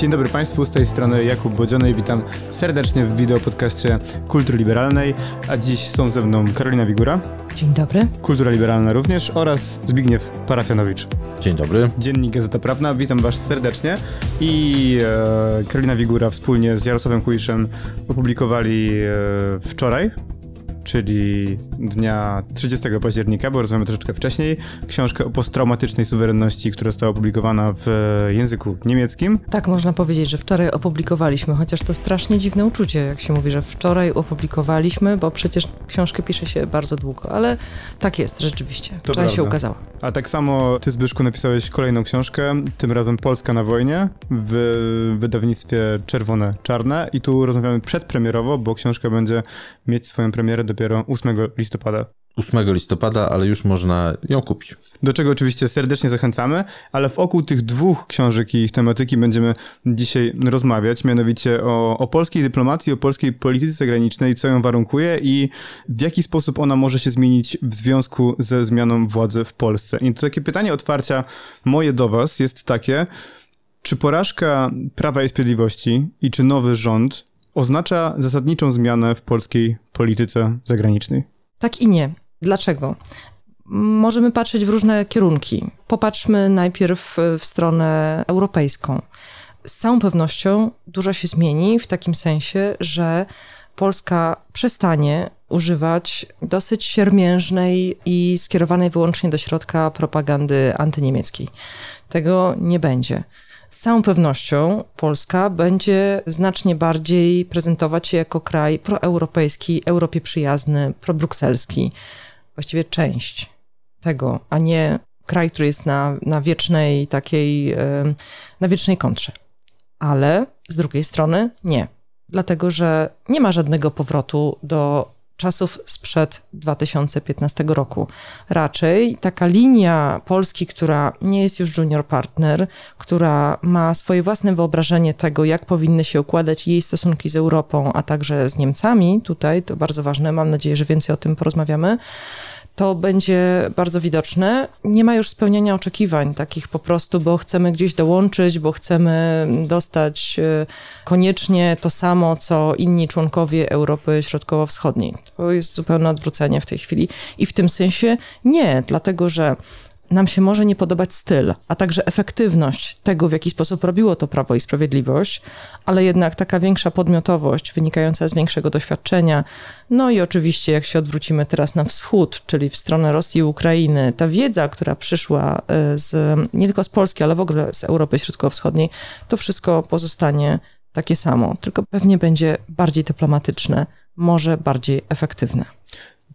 Dzień dobry Państwu, z tej strony Jakub Bodziony i witam serdecznie w wideopodcaście Kultury Liberalnej, a dziś są ze mną Karolina Wigura. Dzień dobry. Kultura Liberalna również oraz Zbigniew Parafianowicz. Dzień dobry. Dziennik Gazeta Prawna, witam Was serdecznie i e, Karolina Wigura wspólnie z Jarosławem Kuiszem opublikowali e, wczoraj czyli dnia 30 października, bo rozmawiamy troszeczkę wcześniej, książkę o posttraumatycznej suwerenności, która została opublikowana w języku niemieckim. Tak, można powiedzieć, że wczoraj opublikowaliśmy, chociaż to strasznie dziwne uczucie, jak się mówi, że wczoraj opublikowaliśmy, bo przecież książkę pisze się bardzo długo, ale tak jest rzeczywiście. To wczoraj się ukazała. A tak samo ty, Zbyszku, napisałeś kolejną książkę, tym razem Polska na wojnie w wydawnictwie Czerwone Czarne i tu rozmawiamy przedpremierowo, bo książka będzie mieć swoją premierę dopiero 8 listopada. 8 listopada, ale już można ją kupić. Do czego oczywiście serdecznie zachęcamy, ale wokół tych dwóch książek i ich tematyki będziemy dzisiaj rozmawiać, mianowicie o, o polskiej dyplomacji, o polskiej polityce zagranicznej, co ją warunkuje i w jaki sposób ona może się zmienić w związku ze zmianą władzy w Polsce. I to takie pytanie otwarcia moje do was jest takie, czy porażka Prawa i Sprawiedliwości i czy nowy rząd oznacza zasadniczą zmianę w polskiej polityce zagranicznej? Tak i nie. Dlaczego? Możemy patrzeć w różne kierunki. Popatrzmy najpierw w stronę europejską. Z całą pewnością dużo się zmieni w takim sensie, że Polska przestanie używać dosyć siermiężnej i skierowanej wyłącznie do środka propagandy antyniemieckiej. Tego nie będzie. Z całą pewnością Polska będzie znacznie bardziej prezentować się jako kraj proeuropejski, Europie przyjazny, probrukselski. Właściwie część tego, a nie kraj, który jest na, na wiecznej takiej, na wiecznej kontrze. Ale z drugiej strony nie. Dlatego, że nie ma żadnego powrotu do czasów sprzed 2015 roku. Raczej taka linia Polski, która nie jest już junior partner, która ma swoje własne wyobrażenie tego, jak powinny się układać jej stosunki z Europą, a także z Niemcami, tutaj to bardzo ważne, mam nadzieję, że więcej o tym porozmawiamy to będzie bardzo widoczne. Nie ma już spełniania oczekiwań takich po prostu, bo chcemy gdzieś dołączyć, bo chcemy dostać e, koniecznie to samo, co inni członkowie Europy Środkowo-Wschodniej. To jest zupełne odwrócenie w tej chwili. I w tym sensie nie, dlatego że nam się może nie podobać styl, a także efektywność tego, w jaki sposób robiło to Prawo i Sprawiedliwość, ale jednak taka większa podmiotowość wynikająca z większego doświadczenia. No i oczywiście, jak się odwrócimy teraz na wschód, czyli w stronę Rosji i Ukrainy, ta wiedza, która przyszła e, z, nie tylko z Polski, ale w ogóle z Europy Środkowo-Wschodniej, to wszystko pozostanie takie samo, tylko pewnie będzie bardziej dyplomatyczne, może bardziej efektywne.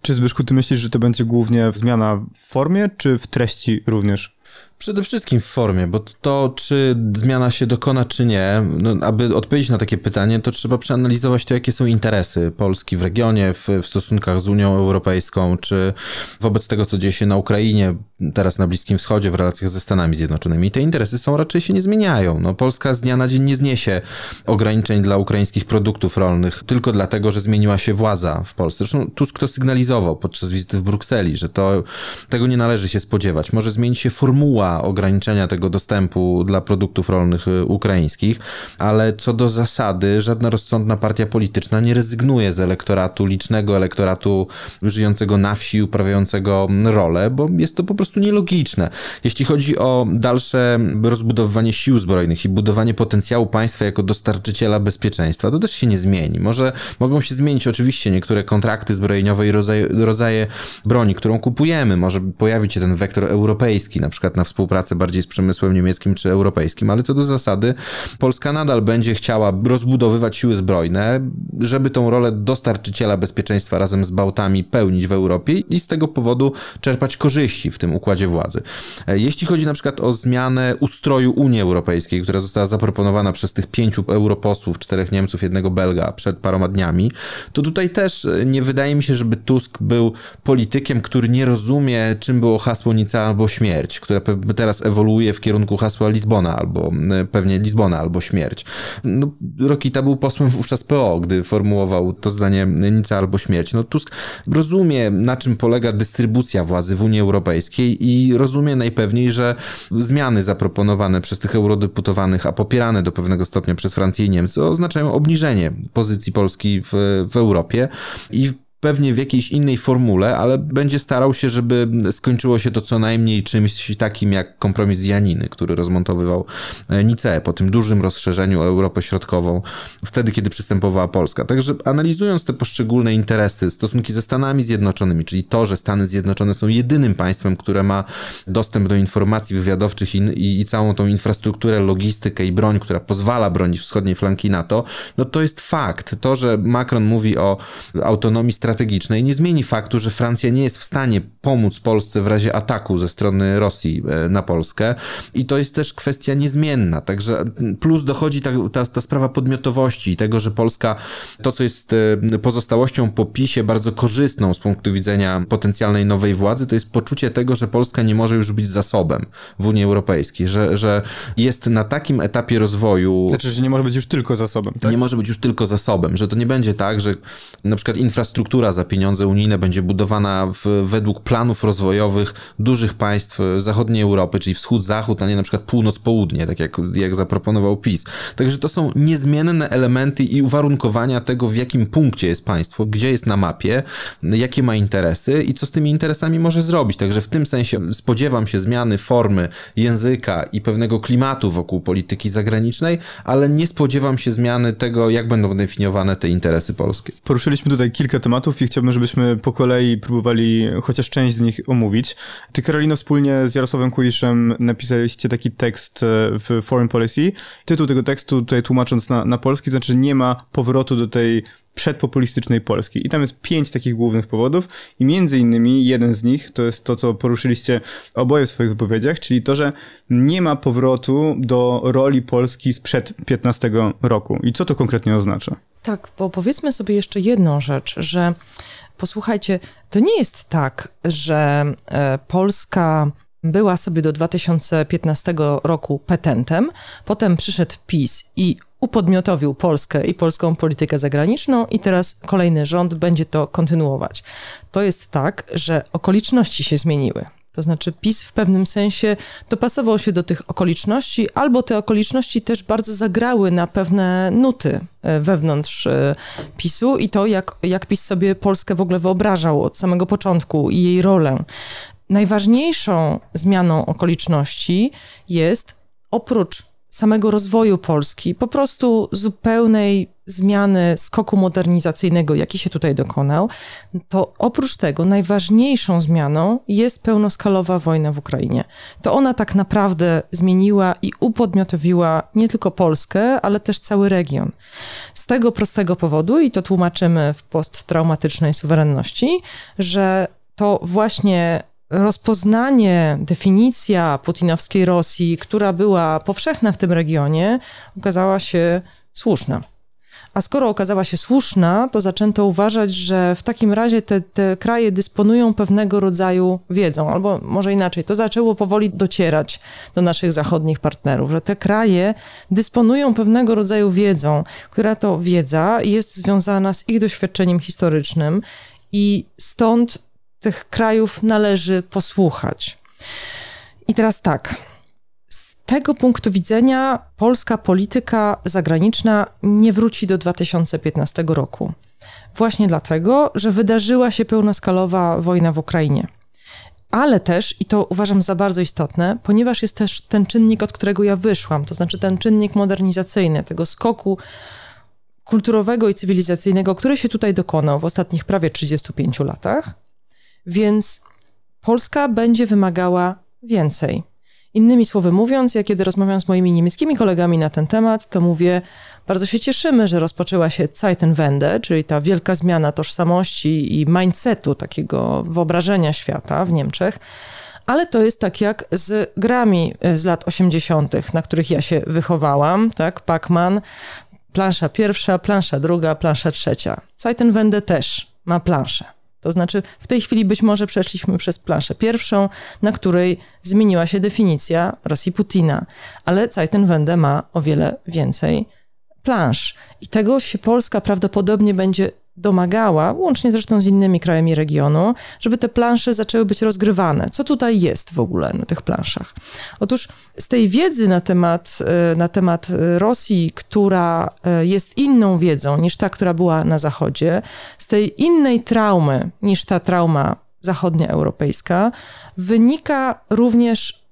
Czy Zbyszku, ty myślisz, że to będzie głównie zmiana w formie, czy w treści również? Przede wszystkim w formie, bo to, czy zmiana się dokona, czy nie, no, aby odpowiedzieć na takie pytanie, to trzeba przeanalizować to, jakie są interesy Polski w regionie, w, w, stosunkach z Unią Europejską, czy wobec tego, co dzieje się na Ukrainie, teraz na Bliskim Wschodzie, w relacjach ze Stanami Zjednoczonymi. I te interesy są raczej się nie zmieniają. No, Polska z dnia na dzień nie zniesie ograniczeń dla ukraińskich produktów rolnych, tylko dlatego, że zmieniła się władza w Polsce. Zresztą Tusk to sygnalizował podczas wizyty w Brukseli, że to, tego nie należy się spodziewać. Może zmienić się formuła ograniczenia tego dostępu dla produktów rolnych y, ukraińskich, ale co do zasady, żadna rozsądna partia polityczna nie rezygnuje z elektoratu, licznego elektoratu żyjącego na wsi, uprawiającego rolę, bo jest to po prostu nielogiczne. Jeśli chodzi o dalsze rozbudowywanie sił zbrojnych i budowanie potencjału państwa jako dostarczyciela bezpieczeństwa, to też się nie zmieni. Może mogą się zmienić oczywiście niektóre kontrakty zbrojeniowe i rodzaje, rodzaje broni, którą kupujemy. Może pojawić się ten wektor europejski, na przykład na współpracę bardziej z przemysłem niemieckim czy europejskim, ale co do zasady Polska nadal będzie chciała rozbudowywać siły zbrojne, żeby tą rolę dostarczyciela bezpieczeństwa razem z Bałtami pełnić w Europie i z tego powodu czerpać korzyści w tym układzie władzy. E, jeśli chodzi na przykład o zmianę ustroju Unii Europejskiej, która została zaproponowana przez tych pięciu europosłów, czterech Niemców, jednego Belga przed paroma dniami, to tutaj też e, nie wydaje mi się, żeby Tusk był politykiem, który nie rozumie, czym było hasło Nica albo śmierć, które teraz ewoluuje w kierunku hasła Lizbona, albo pewnie Lizbona, albo śmierć. No, Rokita był posłem wówczas PO, gdy formułował to zdanie Nica albo śmierć. No Tusk rozumie, na czym polega dystrybucja władzy w Unii Europejskiej i rozumie najpewniej, że zmiany zaproponowane przez tych eurodeputowanych, a popierane do pewnego stopnia przez Francję i Niemcy oznaczają obniżenie pozycji Polski w, w Europie i pewnie w jakiejś innej formule, ale będzie starał się, żeby skończyło się to co najmniej czymś takim jak kompromis Janiny, który rozmontowywał e, Nicea po tym dużym rozszerzeniu o Europę Środkową, wtedy kiedy przystępowała Polska. Także analizując te poszczególne interesy, stosunki ze Stanami Zjednoczonymi, czyli to, że Stany Zjednoczone są jedynym państwem, które ma dostęp do informacji wywiadowczych i, i, i całą tą infrastrukturę, logistykę i broń, która pozwala bronić wschodniej flanki NATO, no to jest fakt. To, że Macron mówi o autonomii strategicznej, nie zmieni faktu, że Francja nie jest w stanie pomóc Polsce w razie ataku ze strony Rosji e, na Polskę i to jest też kwestia niezmienna. Także plus dochodzi ta, ta, ta sprawa podmiotowości i tego, że Polska to, co jest e, pozostałością po PiSie bardzo korzystną z punktu widzenia potencjalnej nowej władzy, to jest poczucie tego, że Polska nie może już być zasobem w Unii Europejskiej, że, że jest na takim etapie rozwoju. Znaczy, że nie może być już tylko zasobem. Tak? Nie może być już tylko zasobem, że to nie będzie tak, że na przykład infrastruktura infrastruktura za pieniądze unijne będzie budowana w, według planów rozwojowych dużych państw zachodniej Europy, czyli wschód-zachód, a nie na przykład północ-południe, tak jak, jak zaproponował PiS. Także to są niezmienne elementy i uwarunkowania tego, w jakim punkcie jest państwo, gdzie jest na mapie, jakie ma interesy i co z tymi interesami może zrobić. Także w tym sensie spodziewam się zmiany formy języka i pewnego klimatu wokół polityki zagranicznej, ale nie spodziewam się zmiany tego, jak będą definiowane te interesy polskie. Poruszyliśmy tutaj kilka tematów tematów i chciałbym, żebyśmy po kolei próbowali chociaż część z nich omówić. Ty, Karolino, wspólnie z Jarosławem Kuiszem napisaliście taki tekst e, w Foreign Policy. Tytuł tego tekstu, tutaj tłumacząc na, na polski, to znaczy nie ma powrotu do tej przedpopulistycznej Polski. I tam jest pięć takich głównych powodów i między innymi jeden z nich to jest to, co poruszyliście oboje w swoich wypowiedziach, czyli to, że nie ma powrotu do roli Polski sprzed 15 roku. I co to konkretnie oznacza? Tak, bo powiedzmy sobie jeszcze jedną rzecz, że posłuchajcie, to nie jest tak, że e, Polska była sobie do 2015 roku petentem, potem przyszedł PiS i upodmiotowił Polskę i polską politykę zagraniczną i teraz kolejny rząd będzie to kontynuować. To jest tak, że okoliczności się zmieniły. To znaczy PiS w pewnym sensie dopasował się do tych okoliczności, albo te okoliczności też bardzo zagrały na pewne nuty e, wewnątrz e, PiSu i to, jak, jak PiS sobie Polskę w ogóle wyobrażał od samego początku i jej rolę. Najważniejszą zmianą okoliczności jest oprócz samego rozwoju Polski, po prostu zupełnej zmiany skoku modernizacyjnego, jaki się tutaj dokonał, to oprócz tego najważniejszą zmianą jest pełnoskalowa wojna w Ukrainie. To ona tak naprawdę zmieniła i upodmiotowiła nie tylko Polskę, ale też cały region. Z tego prostego powodu, i to tłumaczymy w posttraumatycznej suwerenności, że to właśnie rozpoznanie, definicja putinowskiej Rosji, która była powszechna w tym regionie, okazała się słuszna. A skoro okazała się słuszna, to zaczęto uważać, że w takim razie te, te kraje dysponują pewnego rodzaju wiedzą, albo może inaczej, to zaczęło powoli docierać do naszych zachodnich partnerów, że te kraje dysponują pewnego rodzaju wiedzą, która to wiedza jest związana z ich doświadczeniem historycznym i stąd tych krajów należy posłuchać. I teraz tak. Z tego punktu widzenia polska polityka zagraniczna nie wróci do 2015 roku. Właśnie dlatego, że wydarzyła się pełnoskalowa wojna w Ukrainie. Ale też, i to uważam za bardzo istotne, ponieważ jest też ten czynnik, od którego ja wyszłam, to znaczy ten czynnik modernizacyjny, tego skoku kulturowego i cywilizacyjnego, który się tutaj dokonał w ostatnich prawie 35 latach, więc Polska będzie wymagała więcej. Innymi słowy mówiąc, ja kiedy rozmawiam z moimi niemieckimi kolegami na ten temat, to mówię, bardzo się cieszymy, że rozpoczęła się Zeitenwende, czyli ta wielka zmiana tożsamości i mindsetu, takiego wyobrażenia świata w Niemczech, ale to jest tak jak z grami z lat 80., na których ja się wychowałam, tak, Pac-Man, plansza pierwsza, plansza druga, plansza trzecia. Zeitenwende też ma planszę. To znaczy, w tej chwili być może przeszliśmy przez planszę pierwszą, na której zmieniła się definicja Rosji Putina, ale Zeitenwende ma o wiele więcej plansz. I tego się Polska prawdopodobnie będzie domagała, łącznie zresztą z innymi krajami regionu, żeby te plansze zaczęły być rozgrywane. Co tutaj jest w ogóle na tych planszach? Otóż z tej wiedzy na temat, e, na temat Rosji, która e, jest inną wiedzą niż ta, która była na Zachodzie, z tej innej traumy niż ta trauma zachodnia europejska, wynika również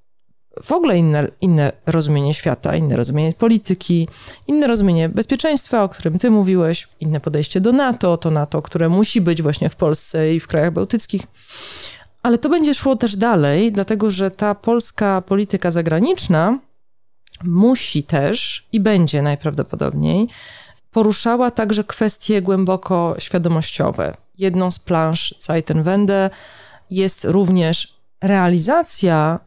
w ogóle inne, inne rozumienie świata, inne rozumienie polityki, inne rozumienie bezpieczeństwa, o którym ty mówiłeś, inne podejście do NATO, to NATO, które musi być właśnie w Polsce i w krajach bałtyckich. Ale to będzie szło też dalej, dlatego że ta polska polityka zagraniczna musi też i będzie najprawdopodobniej poruszała także kwestie głęboko świadomościowe. Jedną z plansz Zeitenwende jest również realizacja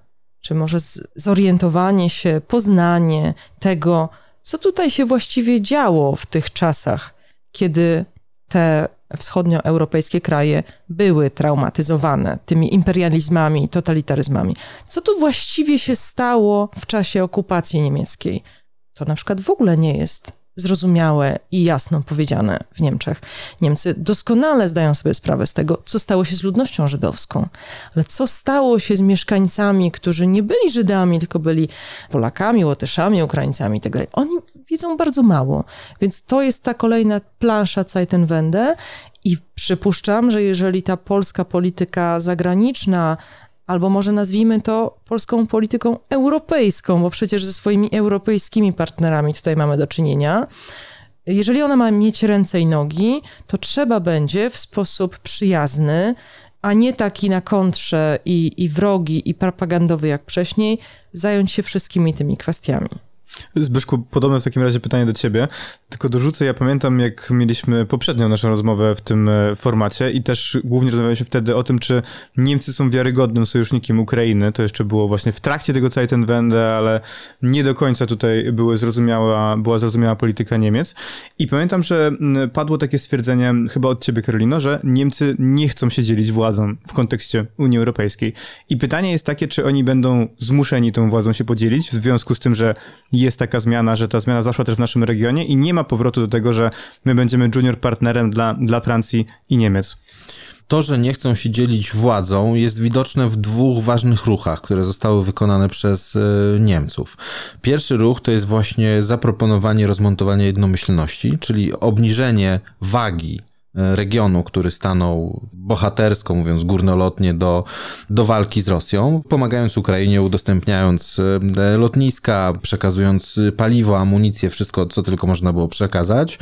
czy może zorientowanie się, poznanie tego, co tutaj się właściwie działo w tych czasach, kiedy te wschodnioeuropejskie kraje były traumatyzowane tymi imperializmami i totalitaryzmami. Co tu właściwie się stało w czasie okupacji niemieckiej? To na przykład w ogóle nie jest zrozumiałe i jasno powiedziane w Niemczech. Niemcy doskonale zdają sobie sprawę z tego, co stało się z ludnością żydowską, ale co stało się z mieszkańcami, którzy nie byli Żydami, tylko byli Polakami, Łotyszami, Ukraińcami itd. Tak Oni wiedzą bardzo mało, więc to jest ta kolejna plansza Zeitenwende i przypuszczam, że jeżeli ta polska polityka zagraniczna albo może nazwijmy to polską polityką europejską, bo przecież ze swoimi europejskimi partnerami tutaj mamy do czynienia. Jeżeli ona ma mieć ręce i nogi, to trzeba będzie w sposób przyjazny, a nie taki na kontrze i, i wrogi i propagandowy jak wcześniej, zająć się wszystkimi tymi kwestiami. Zbyszku, podobne w takim razie pytanie do ciebie, tylko dorzucę, ja pamiętam jak mieliśmy poprzednią naszą rozmowę w tym e, formacie i też głównie rozmawialiśmy wtedy o tym, czy Niemcy są wiarygodnym sojusznikiem Ukrainy, to jeszcze było właśnie w trakcie tego Zeitenwende, ale nie do końca tutaj były zrozumiała, była zrozumiała polityka Niemiec. I pamiętam, że padło takie stwierdzenie chyba od ciebie Karolino, że Niemcy nie chcą się dzielić władzą w kontekście Unii Europejskiej. I pytanie jest takie, czy oni będą zmuszeni tą władzą się podzielić w związku z tym, że jest taka zmiana, że ta zmiana zaszła też w naszym regionie i nie ma powrotu do tego, że my będziemy junior partnerem dla, dla Francji i Niemiec. To, że nie chcą się dzielić władzą, jest widoczne w dwóch ważnych ruchach, które zostały wykonane przez e, Niemców. Pierwszy ruch to jest właśnie zaproponowanie rozmontowania jednomyślności, czyli obniżenie wagi regionu, który stanął bohatersko, mówiąc górnolotnie, do, do walki z Rosją, pomagając Ukrainie, udostępniając e, lotniska, przekazując paliwo, amunicję, wszystko, co tylko można było przekazać.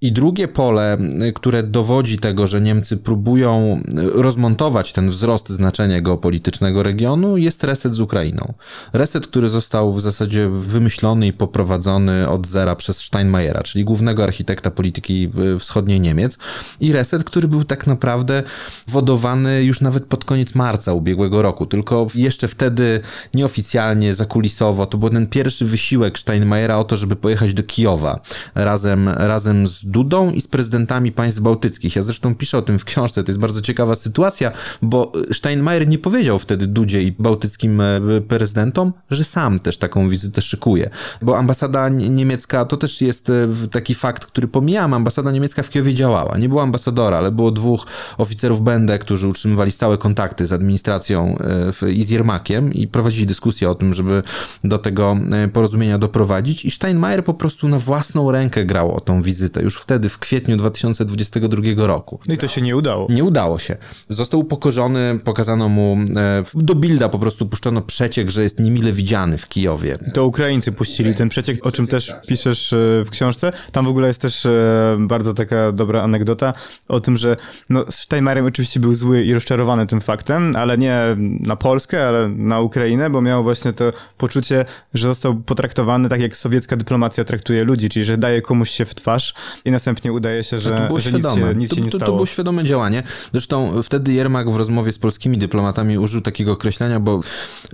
I drugie pole, które dowodzi tego, że Niemcy próbują rozmontować ten wzrost znaczenia geopolitycznego regionu, jest reset z Ukrainą. Reset, który został w zasadzie wymyślony i poprowadzony od zera przez Steinmeiera, czyli głównego architekta polityki wschodniej Niemiec. I reset, który był tak naprawdę wodowany już nawet pod koniec marca ubiegłego roku, tylko jeszcze wtedy nieoficjalnie, zakulisowo. To był ten pierwszy wysiłek Steinmeiera o to, żeby pojechać do Kijowa razem, razem z Dudą i z prezydentami państw bałtyckich. Ja zresztą piszę o tym w książce, to jest bardzo ciekawa sytuacja, bo Steinmeier nie powiedział wtedy Dudzie i bałtyckim e, prezydentom, że sam też taką wizytę szykuje. Bo ambasada niemiecka to też jest e, taki fakt, który pomijam. Ambasada niemiecka w Kijowie działała. Nie było ambasadora, ale było dwóch oficerów Będę, którzy utrzymywali stałe kontakty z administracją e, i z Jermakiem i prowadzili dyskusję o tym, żeby do tego porozumienia doprowadzić. I Steinmeier po prostu na własną rękę grał o tą wizytę. Już wtedy, w kwietniu 2022 roku. No i to się nie udało. Nie udało się. Został upokorzony, pokazano mu, e, do Bilda po prostu puszczono przeciek, że jest niemile widziany w Kijowie. To Ukraińcy puścili ten przeciek, o czym też piszesz e, w książce. Tam w ogóle jest też e, bardzo taka dobra anegdota o tym, że no, Steinmeier oczywiście był zły i rozczarowany tym faktem, ale nie na Polskę, ale na Ukrainę, bo miał właśnie to poczucie, że został potraktowany tak, jak sowiecka dyplomacja traktuje ludzi, czyli że daje komuś się w twarz, i następnie udaje się, że, to było że świadome. nic się, nic to, się nie to, stało. to było świadome działanie. Zresztą wtedy Jermak w rozmowie z polskimi dyplomatami użył takiego określenia, bo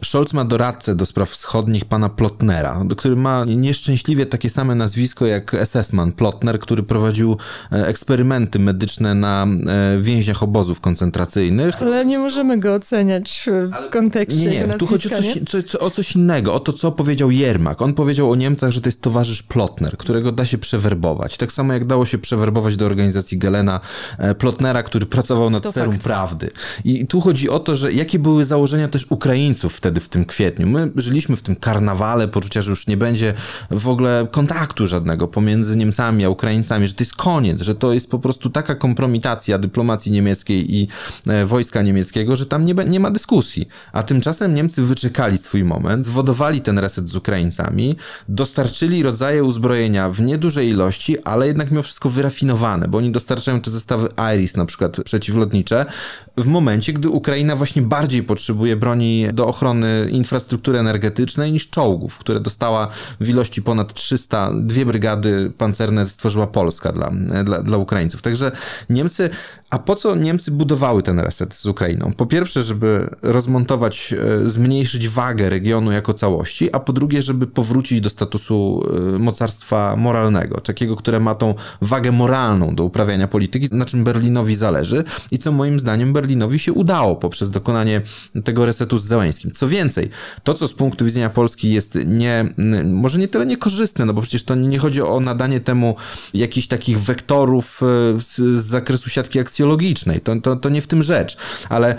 Scholz ma doradcę do spraw wschodnich pana Plotnera, który ma nieszczęśliwie takie same nazwisko jak SS-man Plotner, który prowadził e, eksperymenty medyczne na e, więźniach obozów koncentracyjnych. Ale nie możemy go oceniać w kontekście Nie, nie, jego tu chodzi o nazwiska, coś, co, co, o coś innego, o to, co powiedział Jermak. On powiedział o Niemcach, że to jest towarzysz Plotner, którego da się przewerbować. Tak samo jak dało się przewerbować do organizacji Gelena e, Plotnera, który pracował nad To serum fakt. prawdy. I tu chodzi o to, że jakie były założenia też Ukraińców wtedy w tym kwietniu. My żyliśmy w tym karnawale poczucia, że już nie będzie w ogóle kontaktu żadnego pomiędzy Niemcami a Ukraińcami, że to jest koniec, że to jest po prostu taka kompromitacja dyplomacji niemieckiej i e, wojska niemieckiego, że tam nie, nie ma dyskusji. A tymczasem Niemcy wyczekali swój moment, zwodowali ten reset z Ukraińcami, dostarczyli rodzaje uzbrojenia w niedużej ilości, ale jednak mimo wszystko wyrafinowane, bo oni dostarczają te zestawy Iris na przykład przeciwlotnicze w momencie, gdy Ukraina właśnie bardziej potrzebuje broni do ochrony infrastruktury energetycznej niż czołgów, które dostała w ilości ponad 300, dwie brygady pancerne stworzyła Polska dla, dla, dla Ukraińców. Także Niemcy, a po co Niemcy budowały ten reset z Ukrainą? Po pierwsze, żeby rozmontować, e, zmniejszyć wagę regionu jako całości, a po drugie, żeby powrócić do statusu e, mocarstwa moralnego, takiego, które ma tą wagę moralną do uprawiania polityki, na czym Berlinowi zależy i co moim zdaniem Berlinowi się udało poprzez dokonanie tego resetu z Zełęskim. Co więcej, to co z punktu widzenia Polski jest nie, może nie tyle niekorzystne, no bo przecież to nie chodzi o nadanie temu jakichś takich wektorów e, z, z zakresu siatki aksjologicznej, to, to, to nie w tym rzecz, ale e,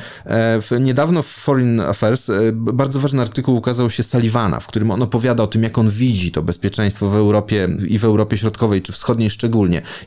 w, niedawno w Foreign Affairs e, bardzo ważny artykuł ukazał się Sullivana, w którym on opowiada o tym, jak on widzi to bezpieczeństwo w Europie i w Europie Środkowej czy Wschodniej szczególnie.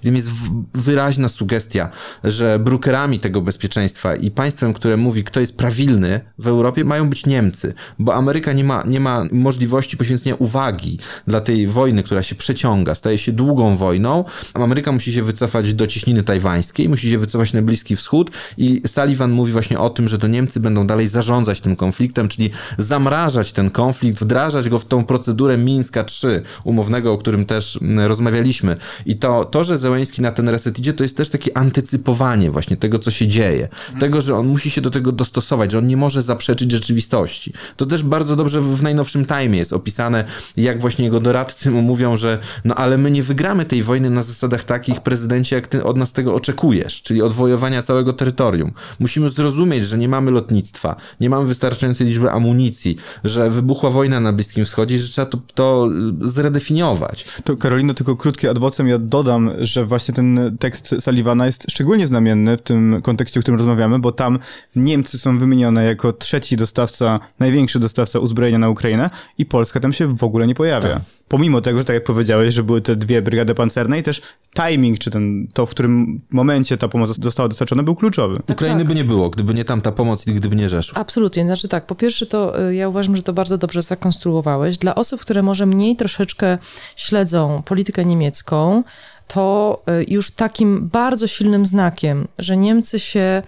I tam jest wyraźna sugestia, że brukerami tego bezpieczeństwa i państwem, które mówi, kto jest prawilny w Europie, mają być Niemcy, bo Ameryka nie ma, nie ma możliwości poświęcenia uwagi dla tej wojny, która się przeciąga, staje się długą wojną. Ameryka musi się wycofać do ciśniny tajwańskiej, musi się wycofać na Bliski Wschód i Sullivan mówi właśnie o tym, że to Niemcy będą dalej zarządzać tym konfliktem, czyli zamrażać ten konflikt, wdrażać go w tą procedurę Mińska 3, umownego, o którym też mm, rozmawialiśmy. I to, to, że Zełęński na ten reset idzie, to jest też takie antycypowanie właśnie tego, co się dzieje. Tego, że on musi się do tego dostosować, że on nie może zaprzeczyć rzeczywistości. To też bardzo dobrze w najnowszym Time jest opisane, jak właśnie jego doradcy mu mówią, że no ale my nie wygramy tej wojny na zasadach takich, prezydencie, jak ty od nas tego oczekujesz, czyli odwojowania całego terytorium. Musimy zrozumieć, że nie mamy lotnictwa, nie mamy wystarczającej liczby amunicji, że wybuchła wojna na Bliskim Wschodzie i że trzeba to, to zredefiniować. To Karolino, tylko krótkie adwocem ja dodam, że właśnie ten tekst Sullivana jest szczególnie znamienny w tym kontekście, o którym rozmawiamy, bo tam Niemcy są wymienione jako trzeci dostawca, największy dostawca uzbrojenia na Ukrainę i Polska tam się w ogóle nie pojawia. Tak. Pomimo tego, że tak jak powiedziałeś, że były te dwie brygady pancerne i też timing, czy ten, to w którym momencie ta pomoc została dostarczona był kluczowy. Ukrainy by nie było, gdyby nie tamta pomoc i gdyby nie Rzeszów. Absolutnie. Znaczy tak, po pierwsze to y, ja uważam, że to bardzo dobrze zakonstruowałeś. Dla osób, które może mniej troszeczkę śledzą politykę niemiecką, to y, już takim bardzo silnym znakiem, że Niemcy się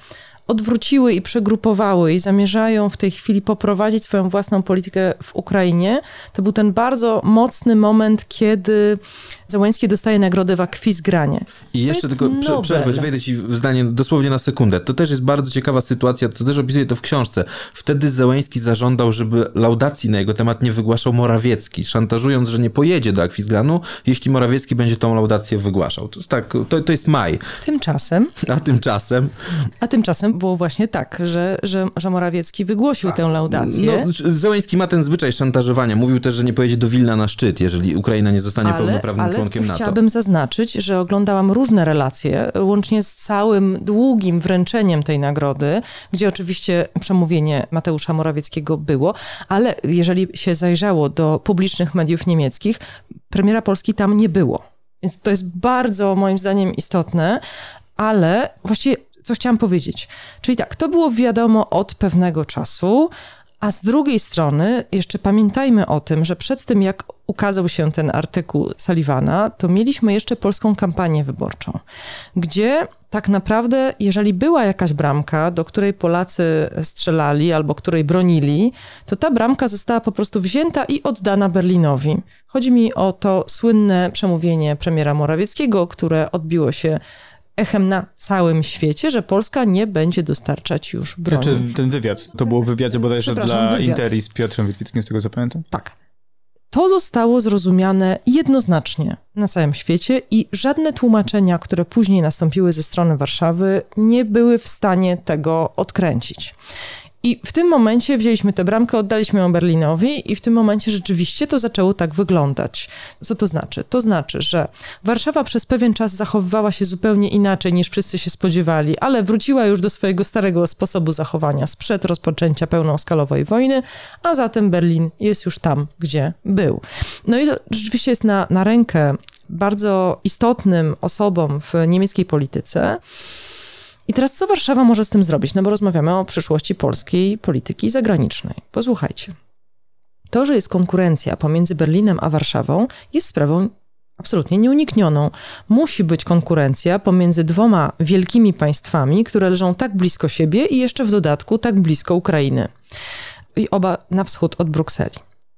odwróciły i przegrupowały i zamierzają w tej chwili poprowadzić swoją własną politykę w Ukrainie, to był ten bardzo mocny moment, kiedy Zełenski dostaje nagrodę w Akwizgranie. I jeszcze tylko Nobel. przerwać, wejdę ci w zdanie dosłownie na sekundę. To też jest bardzo ciekawa sytuacja, to też opisuję to w książce. Wtedy Zełęński zażądał, żeby laudacji na jego temat nie wygłaszał Morawiecki, szantażując, że nie pojedzie do Akwizgranu, jeśli Morawiecki będzie tą laudację wygłaszał. To jest tak, to, to jest maj. Tymczasem A tymczasem... A tymczasem było właśnie tak, że, że, że Morawiecki wygłosił tę laudację. No, Zełęński ma ten zwyczaj szantażowania. Mówił też, że nie pojedzie do Wilna na szczyt, jeżeli Ukraina nie zostanie pełnoprawnym ale członkiem NATO. chciałabym zaznaczyć, że oglądałam różne relacje, łącznie z całym długim wręczeniem tej nagrody, gdzie oczywiście przemówienie Mateusza Morawieckiego było, ale jeżeli się zajrzało do publicznych mediów niemieckich, premiera Polski tam nie było. Więc to jest bardzo moim zdaniem istotne, ale właściwie co chciałam powiedzieć. Czyli tak, to było wiadomo od pewnego czasu, A z drugiej strony, jeszcze pamiętajmy o tym, że przed tym, jak ukazał się ten artykuł Sullivana, to mieliśmy jeszcze polską kampanię wyborczą, gdzie tak naprawdę, jeżeli była jakaś bramka, do której Polacy strzelali albo której bronili, to ta bramka została po prostu wzięta i oddana Berlinowi. Chodzi mi o to słynne przemówienie premiera Morawieckiego, które odbiło się echem na całym świecie, że Polska nie będzie dostarczać już broni. Znaczy ten wywiad, to było w wywiadzie bodajże dla wywiad. Interi z Piotrem Witwickim, z tego co pamiętam? Tak. To zostało zrozumiane jednoznacznie na całym świecie i żadne tłumaczenia, które później nastąpiły ze strony Warszawy, nie były w stanie tego odkręcić. I w tym momencie wzięliśmy tę bramkę, oddaliśmy ją Berlinowi i w tym momencie rzeczywiście to zaczęło tak wyglądać. Co to znaczy? To znaczy, że Warszawa przez pewien czas zachowywała się zupełnie inaczej niż wszyscy się spodziewali, ale wróciła już do swojego starego sposobu zachowania sprzed rozpoczęcia pełnoskalowej wojny, a zatem Berlin jest już tam, gdzie był. No i to rzeczywiście jest na, na rękę bardzo istotnym osobom w niemieckiej polityce, i teraz co Warszawa może z tym zrobić? No bo rozmawiamy o przyszłości polskiej polityki zagranicznej. Posłuchajcie. To, że jest konkurencja pomiędzy Berlinem a Warszawą, jest sprawą absolutnie nieuniknioną. Musi być konkurencja pomiędzy dwoma wielkimi państwami, które leżą tak blisko siebie i jeszcze w dodatku tak blisko Ukrainy. I oba na wschód od Brukseli.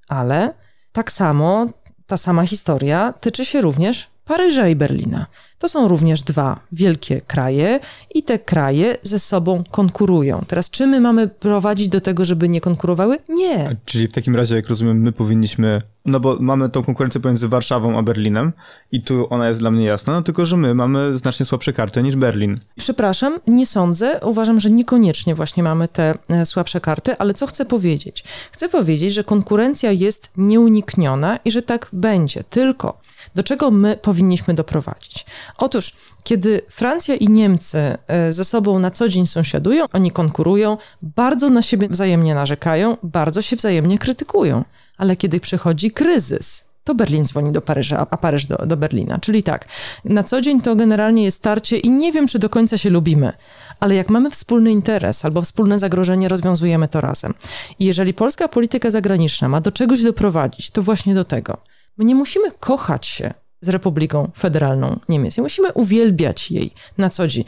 Ale tak samo, ta sama historia tyczy się również Paryża i Berlina. To są również dwa wielkie kraje i te kraje ze sobą konkurują. Teraz, czy my mamy prowadzić do tego, żeby nie konkurowały? Nie. Czyli w takim razie, jak rozumiem, my powinniśmy, no bo mamy tą konkurencję pomiędzy Warszawą a Berlinem i tu ona jest dla mnie jasna, no tylko, że my mamy znacznie słabsze karty niż Berlin. Przepraszam, nie sądzę. Uważam, że niekoniecznie właśnie mamy te e, słabsze karty, ale co chcę powiedzieć? Chcę powiedzieć, że konkurencja jest nieunikniona i że tak będzie. Tylko do czego my powinniśmy doprowadzić? Otóż, kiedy Francja i Niemcy e, ze sobą na co dzień sąsiadują, oni konkurują, bardzo na siebie wzajemnie narzekają, bardzo się wzajemnie krytykują. Ale kiedy przychodzi kryzys, to Berlin dzwoni do Paryża, a Paryż do, do Berlina. Czyli tak, na co dzień to generalnie jest starcie i nie wiem, czy do końca się lubimy, ale jak mamy wspólny interes albo wspólne zagrożenie, rozwiązujemy to razem. I jeżeli polska polityka zagraniczna ma do czegoś doprowadzić, to właśnie do tego. My nie musimy kochać się z Republiką Federalną Niemiec. Nie musimy uwielbiać jej na co dzień.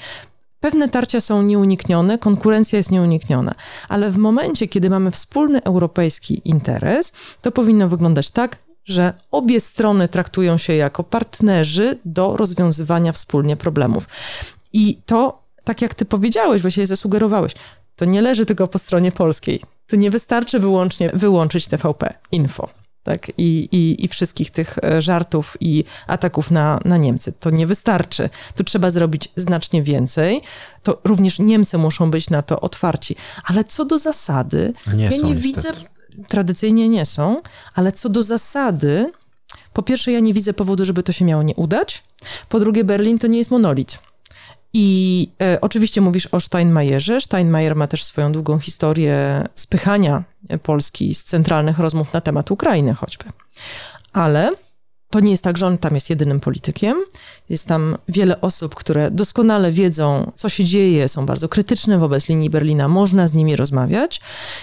Pewne tarcia są nieuniknione, konkurencja jest nieunikniona, ale w momencie, kiedy mamy wspólny europejski interes, to powinno wyglądać tak, że obie strony traktują się jako partnerzy do rozwiązywania wspólnie problemów. I to, tak jak ty powiedziałeś, właśnie zasugerowałeś, to nie leży tylko po stronie polskiej. To nie wystarczy wyłącznie wyłączyć TVP Info tak, i, i, i wszystkich tych e, żartów i ataków na, na Niemcy. To nie wystarczy. Tu trzeba zrobić znacznie więcej. To również Niemcy muszą być na to otwarci. Ale co do zasady, nie ja są, nie niestety. widzę, tradycyjnie nie są, ale co do zasady, po pierwsze, ja nie widzę powodu, żeby to się miało nie udać. Po drugie, Berlin to nie jest monolit. I e, oczywiście mówisz o Steinmeierze. Steinmeier ma też swoją długą historię spychania Polski z centralnych rozmów na temat Ukrainy choćby. Ale to nie jest tak, że on tam jest jedynym politykiem. Jest tam wiele osób, które doskonale wiedzą, co się dzieje, są bardzo krytyczne wobec linii Berlina. Można z nimi rozmawiać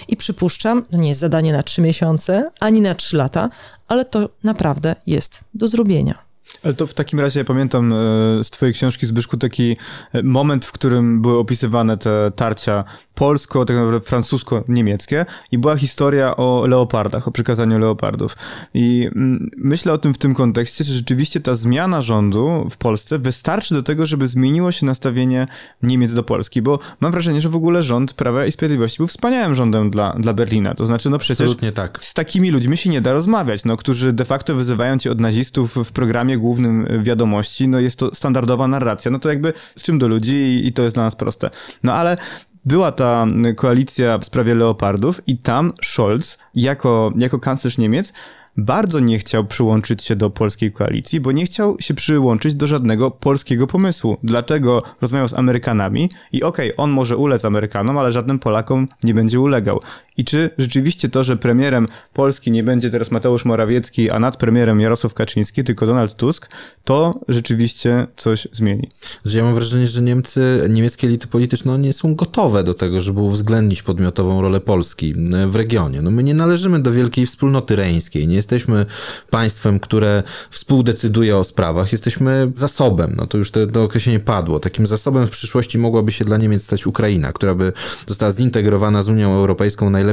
i przypuszczam, to nie jest zadanie na trzy miesiące ani na trzy lata, ale to naprawdę jest do zrobienia. Ale to w takim razie ja pamiętam e, z twojej książki Zbyszku taki e, moment, w którym były opisywane te tarcia polsko, tak naprawdę francusko-niemieckie i była historia o leopardach, o przekazaniu leopardów. I mm, myślę o tym w tym kontekście, że rzeczywiście ta zmiana rządu w Polsce wystarczy do tego, żeby zmieniło się nastawienie Niemiec do Polski, bo mam wrażenie, że w ogóle rząd Prawa i Sprawiedliwości był wspaniałym rządem dla, dla Berlina. To znaczy, no przecież tak. z takimi ludźmi się nie da rozmawiać, no, którzy de facto wyzywają cię od nazistów w programie głównym wiadomości, no jest to standardowa narracja, no to jakby z czym do ludzi i, i to jest dla nas proste. No ale była ta koalicja w sprawie leopardów i tam Scholz jako, jako kanclerz Niemiec bardzo nie chciał przyłączyć się do polskiej koalicji, bo nie chciał się przyłączyć do żadnego polskiego pomysłu. Dlatego rozmawiał z Amerykanami i okej, okay, on może ulec Amerykanom, ale żadnym Polakom nie będzie ulegał. I czy rzeczywiście to, że premierem Polski nie będzie teraz Mateusz Morawiecki, a nad premierem Jarosław Kaczyński, tylko Donald Tusk, to rzeczywiście coś zmieni. Ja mam wrażenie, że Niemcy, niemieckie elity polityczne nie są gotowe do tego, żeby uwzględnić podmiotową rolę Polski w regionie. No my nie należymy do wielkiej wspólnoty reńskiej, nie jesteśmy państwem, które współdecyduje o sprawach, jesteśmy zasobem, no to już to, to określenie padło. Takim zasobem w przyszłości mogłaby się dla Niemiec stać Ukraina, która by została zintegrowana z Unią Europejską najlepiej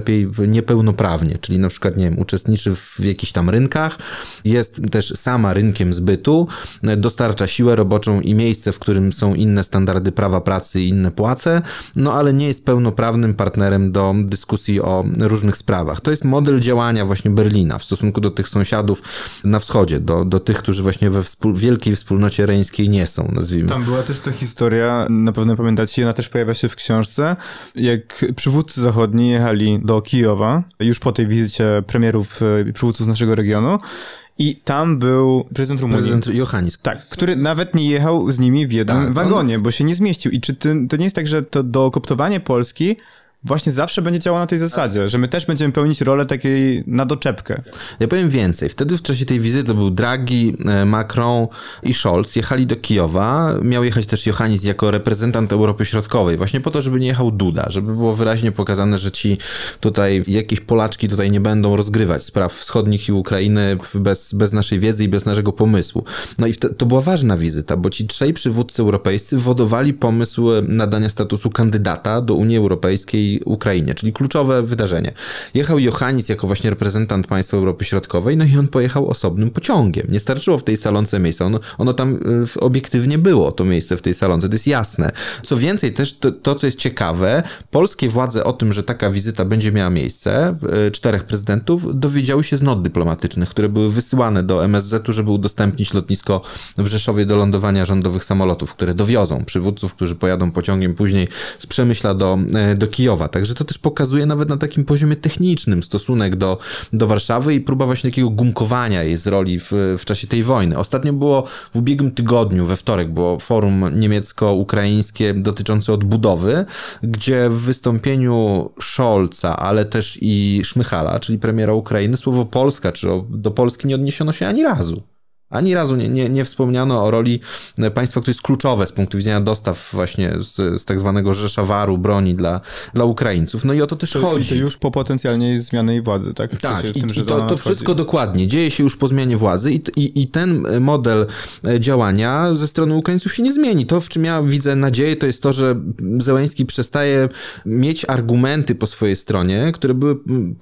niepełnoprawnie, czyli na przykład, nie wiem, uczestniczy w jakichś tam rynkach, jest też sama rynkiem zbytu, dostarcza siłę roboczą i miejsce, w którym są inne standardy prawa pracy i inne płace, no ale nie jest pełnoprawnym partnerem do dyskusji o różnych sprawach. To jest model działania właśnie Berlina w stosunku do tych sąsiadów na wschodzie, do, do tych, którzy właśnie we wspól wielkiej wspólnocie reńskiej nie są, nazwijmy. Tam była też ta historia, na pewno pamiętacie, ona też pojawia się w książce, jak przywódcy zachodni jechali do Kijowa, już po tej wizycie premierów, e, przywódców z naszego regionu i tam był prezydent Rumunii. Prezydent Johannis. Tak, który nawet nie jechał z nimi w jednym tak, wagonie, on... bo się nie zmieścił. I czy ty, to nie jest tak, że to dookoptowanie Polski właśnie zawsze będzie działał na tej zasadzie, że my też będziemy pełnić rolę takiej na doczepkę. Ja powiem więcej. Wtedy w czasie tej wizyty był Draghi, e, Macron i Scholz. Jechali do Kijowa. Miał jechać też Johannis jako reprezentant Europy Środkowej. Właśnie po to, żeby nie jechał Duda, żeby było wyraźnie pokazane, że ci tutaj jakieś Polaczki tutaj nie będą rozgrywać spraw wschodnich i Ukrainy bez, bez naszej wiedzy i bez naszego pomysłu. No i to była ważna wizyta, bo ci trzej przywódcy europejscy wodowali pomysł nadania statusu kandydata do Unii Europejskiej Ukrainie, czyli kluczowe wydarzenie. Jechał Johannis jako właśnie reprezentant państwa Europy Środkowej, no i on pojechał osobnym pociągiem. Nie starczyło w tej salonce miejsca. Ono, ono tam y, obiektywnie było, to miejsce w tej salonce, to jest jasne. Co więcej, też to, to, co jest ciekawe, polskie władze o tym, że taka wizyta będzie miała miejsce, y, czterech prezydentów, dowiedziały się z not dyplomatycznych, które były wysyłane do MSZ-u, żeby udostępnić lotnisko w Rzeszowie do lądowania rządowych samolotów, które dowiozą przywódców, którzy pojadą pociągiem później z Przemyśla do, y, do Kijowa. Także to też pokazuje nawet na takim poziomie technicznym stosunek do, do Warszawy i próba właśnie takiego gumkowania jej z roli w, w czasie tej wojny. Ostatnio było w ubiegłym tygodniu, we wtorek, było forum niemiecko-ukraińskie dotyczące odbudowy, gdzie w wystąpieniu Scholza, ale też i Szmychala, czyli premiera Ukrainy, słowo Polska, czy do Polski nie odniesiono się ani razu. Ani razu nie, nie, nie wspomniano o roli państwa, które jest kluczowe z punktu widzenia dostaw właśnie z, z tak zwanego Rzeszawaru, broni dla, dla Ukraińców. No i o to też to, chodzi. To już po potencjalnej zmianie władzy, tak? W tak, i, tym, i to, to wszystko dokładnie. Dzieje się już po zmianie władzy i, i, i ten model e, działania ze strony Ukraińców się nie zmieni. To, w czym ja widzę nadzieję, to jest to, że Zełęński przestaje mieć argumenty po swojej stronie, które były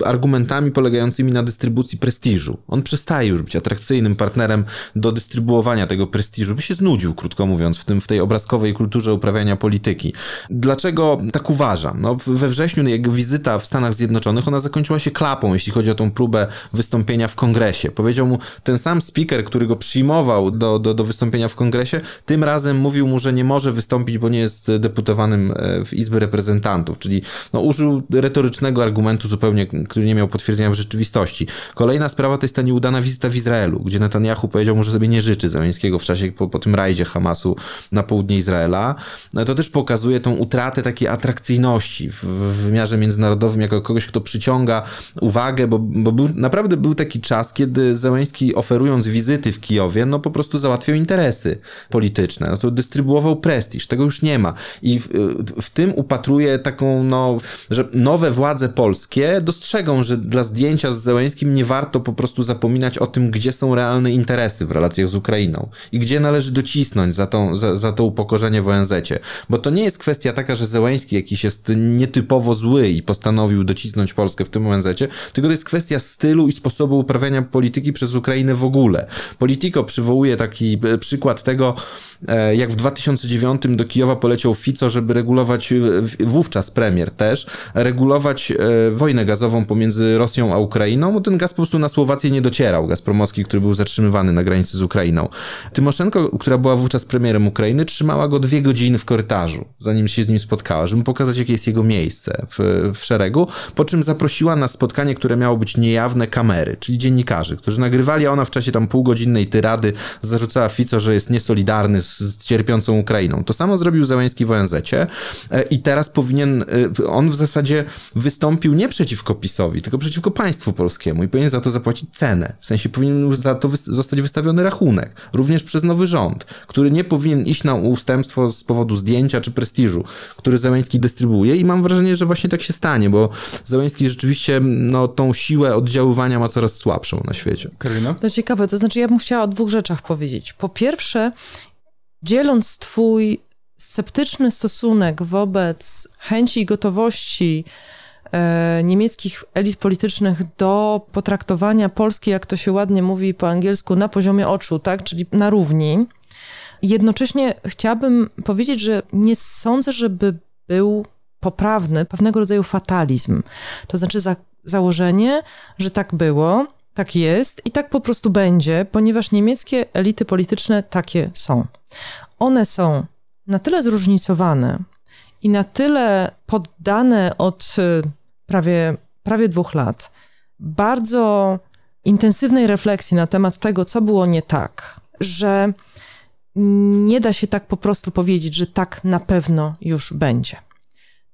argumentami polegającymi na dystrybucji prestiżu. On przestaje już być atrakcyjnym partnerem do dystrybuowania tego prestiżu, by się znudził, krótko mówiąc, w, tym, w tej obrazkowej kulturze uprawiania polityki. Dlaczego tak uważam? No, we wrześniu jego wizyta w Stanach Zjednoczonych, ona zakończyła się klapą, jeśli chodzi o tą próbę wystąpienia w kongresie. Powiedział mu ten sam speaker, który go przyjmował do, do, do wystąpienia w kongresie, tym razem mówił mu, że nie może wystąpić, bo nie jest deputowanym e, w Izby Reprezentantów, czyli no, użył retorycznego argumentu zupełnie, który nie miał potwierdzenia w rzeczywistości. Kolejna sprawa to jest ta nieudana wizyta w Izraelu, gdzie Netanyahu powiedział, powiedział mu, że sobie nie życzy Zeleńskiego w czasie po, po tym rajdzie Hamasu na południe Izraela, no to też pokazuje tą utratę takiej atrakcyjności w, w wymiarze międzynarodowym, jako kogoś, kto przyciąga uwagę, bo, bo był, naprawdę był taki czas, kiedy Zeleński oferując wizyty w Kijowie, no po prostu załatwiał interesy polityczne, no to dystrybuował prestiż, tego już nie ma. I w, w tym upatruje taką, no, że nowe władze polskie dostrzegą, że dla zdjęcia z Zeleńskim nie warto po prostu zapominać o tym, gdzie są realne interesy w relacjach z Ukrainą i gdzie należy docisnąć za, tą, za, za to upokorzenie w ONZ. Bo to nie jest kwestia taka, że Zełański jakiś jest nietypowo zły i postanowił docisnąć Polskę w tym ONZ, tylko to jest kwestia stylu i sposobu uprawiania polityki przez Ukrainę w ogóle. Politico przywołuje taki e, przykład tego, e, jak w 2009 do Kijowa poleciał Fico, żeby regulować, e, wówczas premier też, regulować wojnę gazową pomiędzy Rosją a Ukrainą, bo ten gaz po prostu na Słowację nie docierał, gaz promowski, który był zatrzymywany na granicy z Ukrainą. Tymoszenko, która była wówczas premierem Ukrainy, trzymała go dwie godziny w korytarzu, zanim się z nim spotkała, żeby pokazać, jakie jest jego miejsce w, w szeregu, po czym zaprosiła na spotkanie, które miało być niejawne kamery, czyli dziennikarzy, którzy nagrywali, a ona w czasie tam półgodzinnej tyrady zarzucała Fico, że jest niesolidarny z, z cierpiącą Ukrainą. To samo zrobił Załęski w ONZ-cie e, i teraz powinien, e, on w zasadzie wystąpił nie przeciwko PiSowi, tylko przeciwko państwu polskiemu i powinien za to zapłacić cenę. W sensie powinien za to zostać wystawiony rachunek, również przez nowy rząd, który nie powinien iść na ustępstwo z powodu zdjęcia czy prestiżu, który Załęski dystrybuuje i mam wrażenie, że właśnie tak się stanie, bo Załęski rzeczywiście no, tą siłę oddziaływania ma coraz słabszą na świecie. Karolina? To ciekawe, to znaczy ja bym chciała o dwóch rzeczach powiedzieć. Po pierwsze, dzieląc twój sceptyczny stosunek wobec chęci i gotowości niemieckich elit politycznych do potraktowania Polski, jak to się ładnie mówi po angielsku, na poziomie oczu, tak, czyli na równi. Jednocześnie chciałabym powiedzieć, że nie sądzę, żeby był poprawny pewnego rodzaju fatalizm. To znaczy za, założenie, że tak było, tak jest i tak po prostu będzie, ponieważ niemieckie elity polityczne takie są. One są na tyle zróżnicowane i na tyle poddane od y, prawie, prawie dwóch lat bardzo intensywnej refleksji na temat tego, co było nie tak, że nie da się tak po prostu powiedzieć, że tak na pewno już będzie.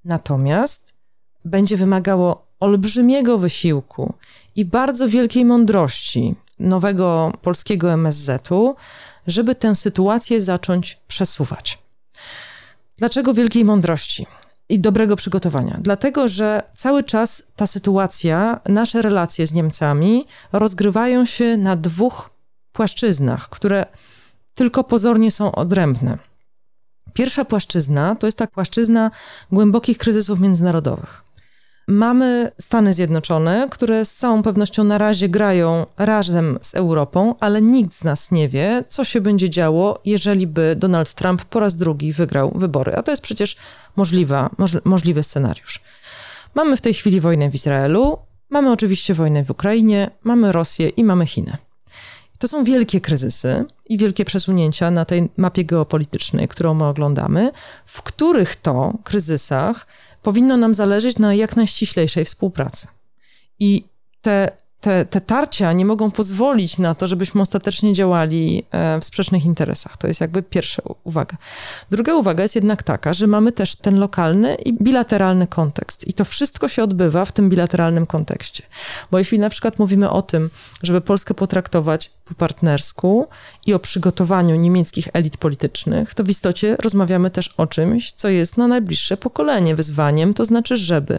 Natomiast będzie wymagało olbrzymiego wysiłku i bardzo wielkiej mądrości nowego polskiego MSZ-u, żeby tę sytuację zacząć przesuwać. Dlaczego wielkiej mądrości? I dobrego przygotowania. Dlatego, że cały czas ta sytuacja, nasze relacje z Niemcami rozgrywają się na dwóch płaszczyznach, które tylko pozornie są odrębne. Pierwsza płaszczyzna to jest ta płaszczyzna głębokich kryzysów międzynarodowych. Mamy Stany Zjednoczone, które z całą pewnością na razie grają razem z Europą, ale nikt z nas nie wie, co się będzie działo, jeżeli by Donald Trump po raz drugi wygrał wybory. A to jest przecież możliwa, możliwy scenariusz. Mamy w tej chwili wojnę w Izraelu, mamy oczywiście wojnę w Ukrainie, mamy Rosję i mamy Chiny. To są wielkie kryzysy i wielkie przesunięcia na tej mapie geopolitycznej, którą my oglądamy, w których to kryzysach powinno nam zależeć na jak najściślejszej współpracy. I te te, te tarcia nie mogą pozwolić na to, żebyśmy ostatecznie działali e, w sprzecznych interesach. To jest jakby pierwsza uwaga. Druga uwaga jest jednak taka, że mamy też ten lokalny i bilateralny kontekst. I to wszystko się odbywa w tym bilateralnym kontekście. Bo jeśli na przykład mówimy o tym, żeby Polskę potraktować po partnersku i o przygotowaniu niemieckich elit politycznych, to w istocie rozmawiamy też o czymś, co jest na najbliższe pokolenie wyzwaniem, to znaczy, żeby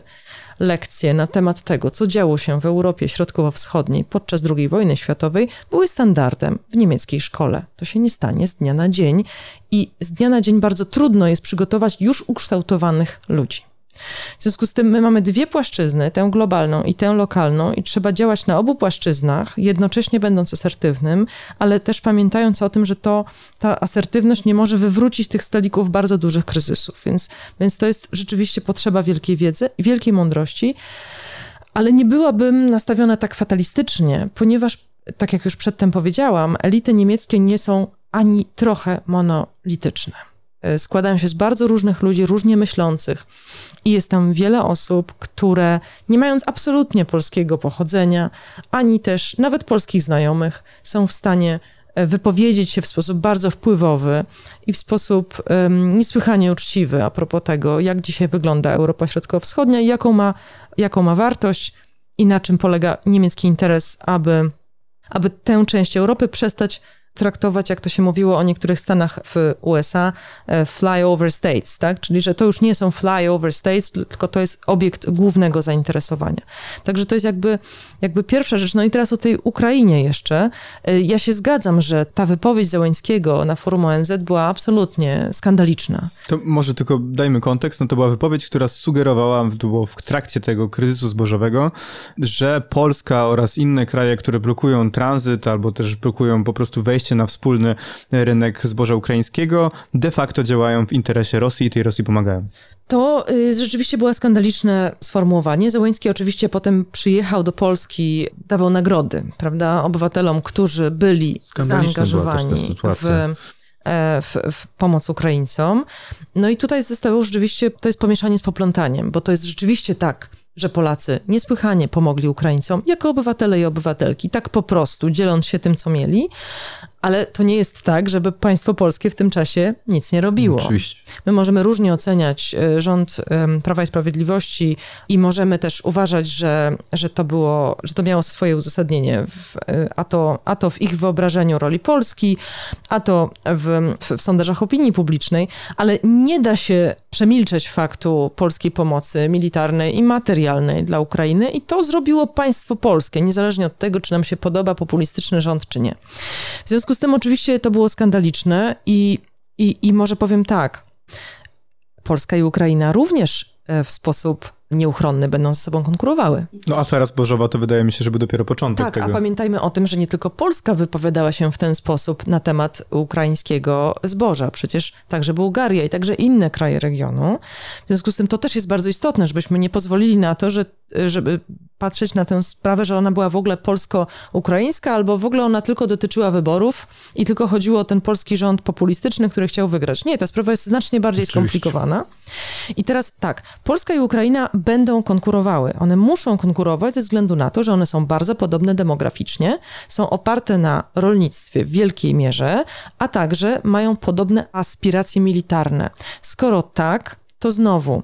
lekcje na temat tego, co działo się w Europie Środkowo-Wschodniej podczas II wojny światowej, były standardem w niemieckiej szkole. To się nie stanie z dnia na dzień i z dnia na dzień bardzo trudno jest przygotować już ukształtowanych ludzi. W związku z tym my mamy dwie płaszczyzny, tę globalną i tę lokalną, i trzeba działać na obu płaszczyznach, jednocześnie będąc asertywnym, ale też pamiętając o tym, że to, ta asertywność nie może wywrócić tych stolików bardzo dużych kryzysów. Więc, więc to jest rzeczywiście potrzeba wielkiej wiedzy, wielkiej mądrości, ale nie byłabym nastawiona tak fatalistycznie, ponieważ, tak jak już przedtem powiedziałam, elity niemieckie nie są ani trochę monolityczne. E, składają się z bardzo różnych ludzi, różnie myślących. I jest tam wiele osób, które nie mając absolutnie polskiego pochodzenia, ani też nawet polskich znajomych, są w stanie e, wypowiedzieć się w sposób bardzo wpływowy i w sposób um, niesłychanie uczciwy a propos tego, jak dzisiaj wygląda Europa Środkowo-Wschodnia i jaką ma, jaką ma wartość i na czym polega niemiecki interes, aby, aby tę część Europy przestać traktować, jak to się mówiło o niektórych stanach w USA, e, flyover states, tak? Czyli, że to już nie są flyover states, tylko to jest obiekt głównego zainteresowania. Także to jest jakby, jakby pierwsza rzecz. No i teraz o tej Ukrainie jeszcze. E, ja się zgadzam, że ta wypowiedź Zełańskiego na forum ONZ była absolutnie skandaliczna. To może tylko dajmy kontekst. No to była wypowiedź, która sugerowała, to było w trakcie tego kryzysu zbożowego, że Polska oraz inne kraje, które blokują tranzyt albo też blokują po prostu wejście wejście na wspólny rynek zboża ukraińskiego, de facto działają w interesie Rosji i tej Rosji pomagają. To y, rzeczywiście było skandaliczne sformułowanie. Zełęński oczywiście potem przyjechał do Polski, dawał nagrody, prawda, obywatelom, którzy byli zaangażowani w, e, w, w, pomoc Ukraińcom. No i tutaj zostało rzeczywiście, to jest pomieszanie z poplątaniem, bo to jest rzeczywiście tak, że Polacy niesłychanie pomogli Ukraińcom jako obywatele i obywatelki, tak po prostu, dzieląc się tym, co mieli, ale to nie jest tak, żeby państwo polskie w tym czasie nic nie robiło. Oczywiście. My możemy różnie oceniać e, rząd Prawa i Sprawiedliwości i możemy też uważać, że, że, to, było, że to miało swoje uzasadnienie, w, e, a, to, a to w ich wyobrażeniu roli Polski, a to w, w sondażach opinii publicznej, ale nie da się przemilczeć faktu polskiej pomocy militarnej i materialnej dla Ukrainy i to zrobiło państwo polskie, niezależnie od tego, czy nam się podoba populistyczny rząd, czy nie. W związku z tym oczywiście to było skandaliczne i, i, i może powiem tak, Polska i Ukraina również e, w sposób nieuchronny będą ze sobą konkurowały. No afera zbożowa to wydaje mi się, że był dopiero początek tak, tego. a pamiętajmy o tym, że nie tylko Polska wypowiadała się w ten sposób na temat ukraińskiego zboża. Przecież także Bułgaria i także inne kraje regionu. W związku z tym to też jest bardzo istotne, żebyśmy nie pozwolili na to, że, żeby patrzeć na tę sprawę, że ona była w ogóle polsko-ukraińska, albo w ogóle ona tylko dotyczyła wyborów i tylko chodziło o ten polski rząd populistyczny, który chciał wygrać. Nie, ta sprawa jest znacznie bardziej Oczywiście. skomplikowana. I teraz tak, Polska i Ukraina będą konkurowały. One muszą konkurować ze względu na to, że one są bardzo podobne demograficznie, są oparte na rolnictwie w wielkiej mierze, a także mają podobne aspiracje militarne. Skoro tak, to znowu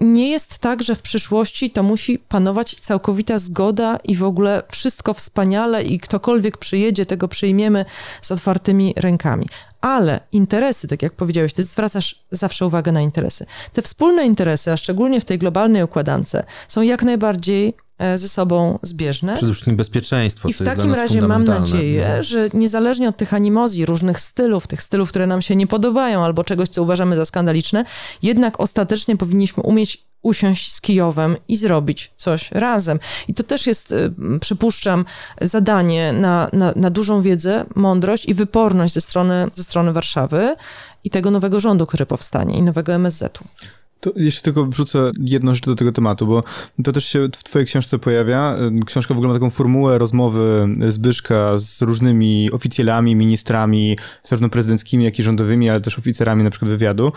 nie jest tak, że w przyszłości to musi panować całkowita zgoda i w ogóle wszystko wspaniale i ktokolwiek przyjedzie, tego przyjmiemy z otwartymi rękami. Ale interesy, tak jak powiedziałeś, ty zwracasz zawsze uwagę na interesy. Te wspólne interesy, a szczególnie w tej globalnej układance, są jak najbardziej ze sobą zbieżne. Przede wszystkim bezpieczeństwo. I w takim razie mam nadzieję, no. że niezależnie od tych animozji, różnych stylów, tych stylów, które nam się nie podobają, albo czegoś, co uważamy za skandaliczne, jednak ostatecznie powinniśmy umieć usiąść z Kijowem i zrobić coś razem. I to też jest, y, przypuszczam, zadanie na, na, na dużą wiedzę, mądrość i wyporność ze strony, ze strony Warszawy i tego nowego rządu, który powstanie i nowego MSZ-u. To jeszcze tylko wrzucę jedną rzecz do tego tematu, bo to też się w twojej książce pojawia. Książka w ogóle ma taką formułę rozmowy Zbyszka z różnymi oficjalami, ministrami, zarówno prezydenckimi, jak i rządowymi, ale też oficerami na przykład wywiadu e,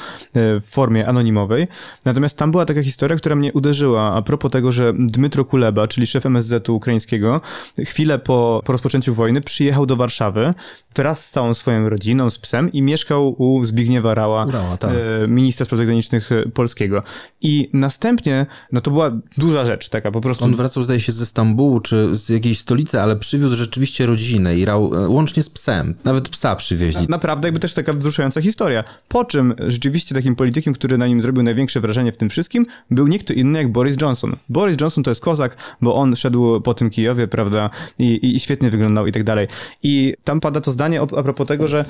w formie anonimowej. Natomiast tam była taka historia, która mnie uderzyła a propos tego, że Dmytro Kuleba, czyli szef MSZ-u ukraińskiego, chwilę po, po rozpoczęciu wojny przyjechał do Warszawy wraz z całą swoją rodziną, z psem i mieszkał u Zbigniewa Rała, tak. E, ministra spraw zagranicznych Polski polskiego. I następnie, no to była duża rzecz, taka po prostu. On wracał, zdaje się, ze Stambułu czy z jakiejś stolicy, ale przywiózł rzeczywiście rodzinę i rał, e, łącznie z psem. Nawet psa przywieźli. Naprawdę jakby też taka wzruszająca historia. Po czym rzeczywiście takim politykiem, który na nim zrobił największe wrażenie w tym wszystkim, był nie kto inny jak Boris Johnson. Boris Johnson to jest kozak, bo on szedł po tym Kijowie, prawda, i, i świetnie wyglądał i tak dalej. I tam pada to zdanie a propos tego, że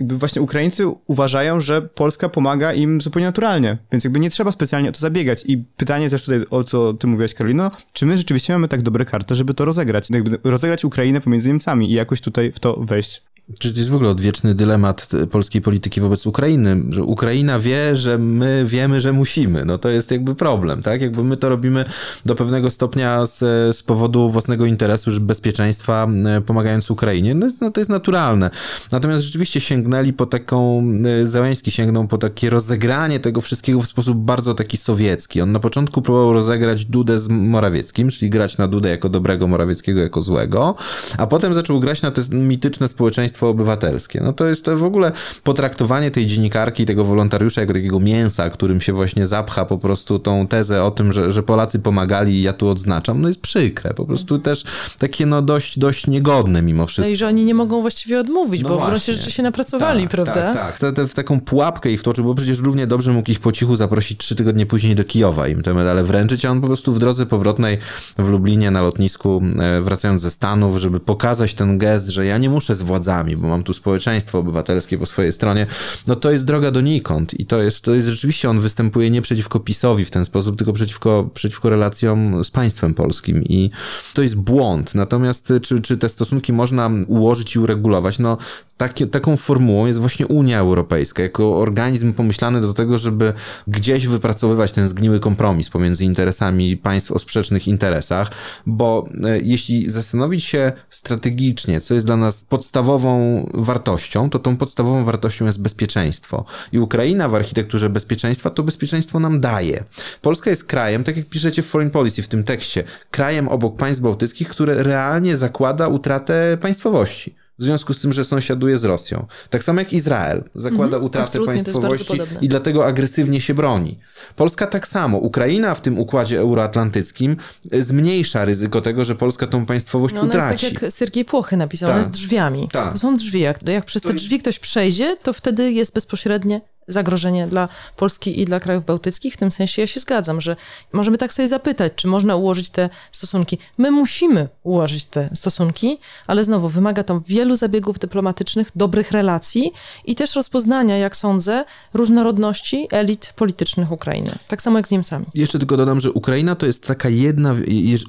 jakby właśnie Ukraińcy uważają, że Polska pomaga im zupełnie naturalnie, więc jakby nie trzeba specjalnie o to zabiegać. I pytanie też tutaj, o co ty mówiłaś, Karolino, czy my rzeczywiście mamy tak dobre karty, żeby to rozegrać? Jakby rozegrać Ukrainę pomiędzy Niemcami i jakoś tutaj w to wejść. Czy to jest w ogóle odwieczny dylemat polskiej polityki wobec Ukrainy, że Ukraina wie, że my wiemy, że musimy. No to jest jakby problem, tak? Jakby my to robimy do pewnego stopnia z, z powodu własnego interesu, że bezpieczeństwa, e, pomagając Ukrainie. No, no to jest naturalne. Natomiast rzeczywiście sięgnęli po taką, e, Załęski sięgnął po takie rozegranie tego wszystkiego w sposób bardzo taki sowiecki. On na początku próbował rozegrać Dudę z Morawieckim, czyli grać na Dudę jako dobrego, Morawieckiego jako złego, a potem zaczął grać na te mityczne społeczeństwo społeczeństwo obywatelskie. No to jest to w ogóle potraktowanie tej dziennikarki, tego wolontariusza jako takiego mięsa, którym się właśnie zapcha po prostu tą tezę o tym, że, że Polacy pomagali i ja tu odznaczam, no jest przykre. Po prostu też takie no dość, dość niegodne mimo wszystko. No i że oni nie mogą właściwie odmówić, no bo właśnie. w gruncie rzeczy się napracowali, tak, prawda? Tak, tak. Te, te, w taką pułapkę ich wtoczył, bo przecież równie dobrze mógł ich po cichu zaprosić trzy tygodnie później do Kijowa im te medale wręczyć, a on po prostu w drodze powrotnej w Lublinie na lotnisku, e, wracając ze Stanów, żeby pokazać ten gest, że ja nie muszę z władzami bo mam tu społeczeństwo obywatelskie po swojej stronie, no to jest droga donikąd i to jest, to jest rzeczywiście, on występuje nie przeciwko PiSowi w ten sposób, tylko przeciwko, przeciwko relacjom z państwem polskim i to jest błąd. Natomiast czy, czy te stosunki można ułożyć i uregulować? No takie, taką formułą jest właśnie Unia Europejska, jako organizm pomyślany do tego, żeby gdzieś wypracowywać ten zgniły kompromis pomiędzy interesami państw o sprzecznych interesach, bo e, jeśli zastanowić się strategicznie, co jest dla nas podstawową wartością, to tą podstawową wartością jest bezpieczeństwo. I Ukraina w architekturze bezpieczeństwa to bezpieczeństwo nam daje. Polska jest krajem, tak jak piszecie w Foreign Policy w tym tekście, krajem obok państw bałtyckich, które realnie zakłada utratę państwowości w związku z tym, że sąsiaduje z Rosją. Tak samo jak Izrael zakłada mhm, utratę państwowości i dlatego agresywnie się broni. Polska tak samo. Ukraina w tym układzie euroatlantyckim zmniejsza ryzyko tego, że Polska tą państwowość no utraci. Jest tak jak Sergiej Płochy napisał, tak. ona jest drzwiami. Tak. To są drzwi. Jak, jak przez te drzwi ktoś przejdzie, to wtedy jest bezpośrednie zagrożenie dla Polski i dla krajów bałtyckich. W tym sensie ja się zgadzam, że możemy tak sobie zapytać, czy można ułożyć te stosunki. My musimy ułożyć te stosunki, ale znowu wymaga to wielu zabiegów dyplomatycznych, dobrych relacji i też rozpoznania, jak sądzę, różnorodności elit politycznych Ukrainy. Tak samo jak z Niemcami. Jeszcze tylko dodam, że Ukraina to jest taka jedna,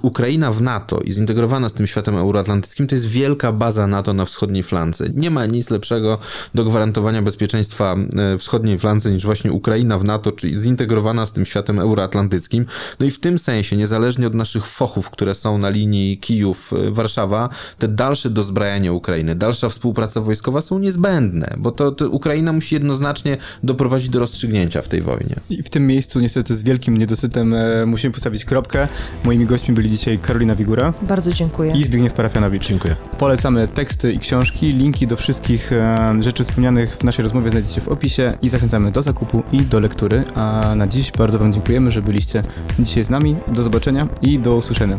Ukraina w NATO i zintegrowana z tym światem euroatlantyckim, to jest wielka baza NATO na wschodniej flance. Nie ma nic lepszego do gwarantowania bezpieczeństwa e, wschodniej wschodniej flance niż właśnie Ukraina w NATO, czyli zintegrowana z tym światem euroatlantyckim. No i w tym sensie, niezależnie od naszych fochów, które są na linii Kijów-Warszawa, te dalsze dozbrajanie Ukrainy, dalsza współpraca wojskowa są niezbędne, bo to, to Ukraina musi jednoznacznie doprowadzić do rozstrzygnięcia w tej wojnie. I w tym miejscu niestety z wielkim niedosytem e, musimy postawić kropkę. Moimi gośćmi byli dzisiaj Karolina Wigura. Bardzo dziękuję. I Zbigniew Parafianowicz. Dziękuję. Polecamy teksty i książki. Linki do wszystkich e, rzeczy wspomnianych w naszej rozmowie znajdziecie w opisie i zachęcamy do zakupu i do lektury. A na dziś bardzo Wam dziękujemy, że byliście dzisiaj z nami. Do zobaczenia i do usłyszenia.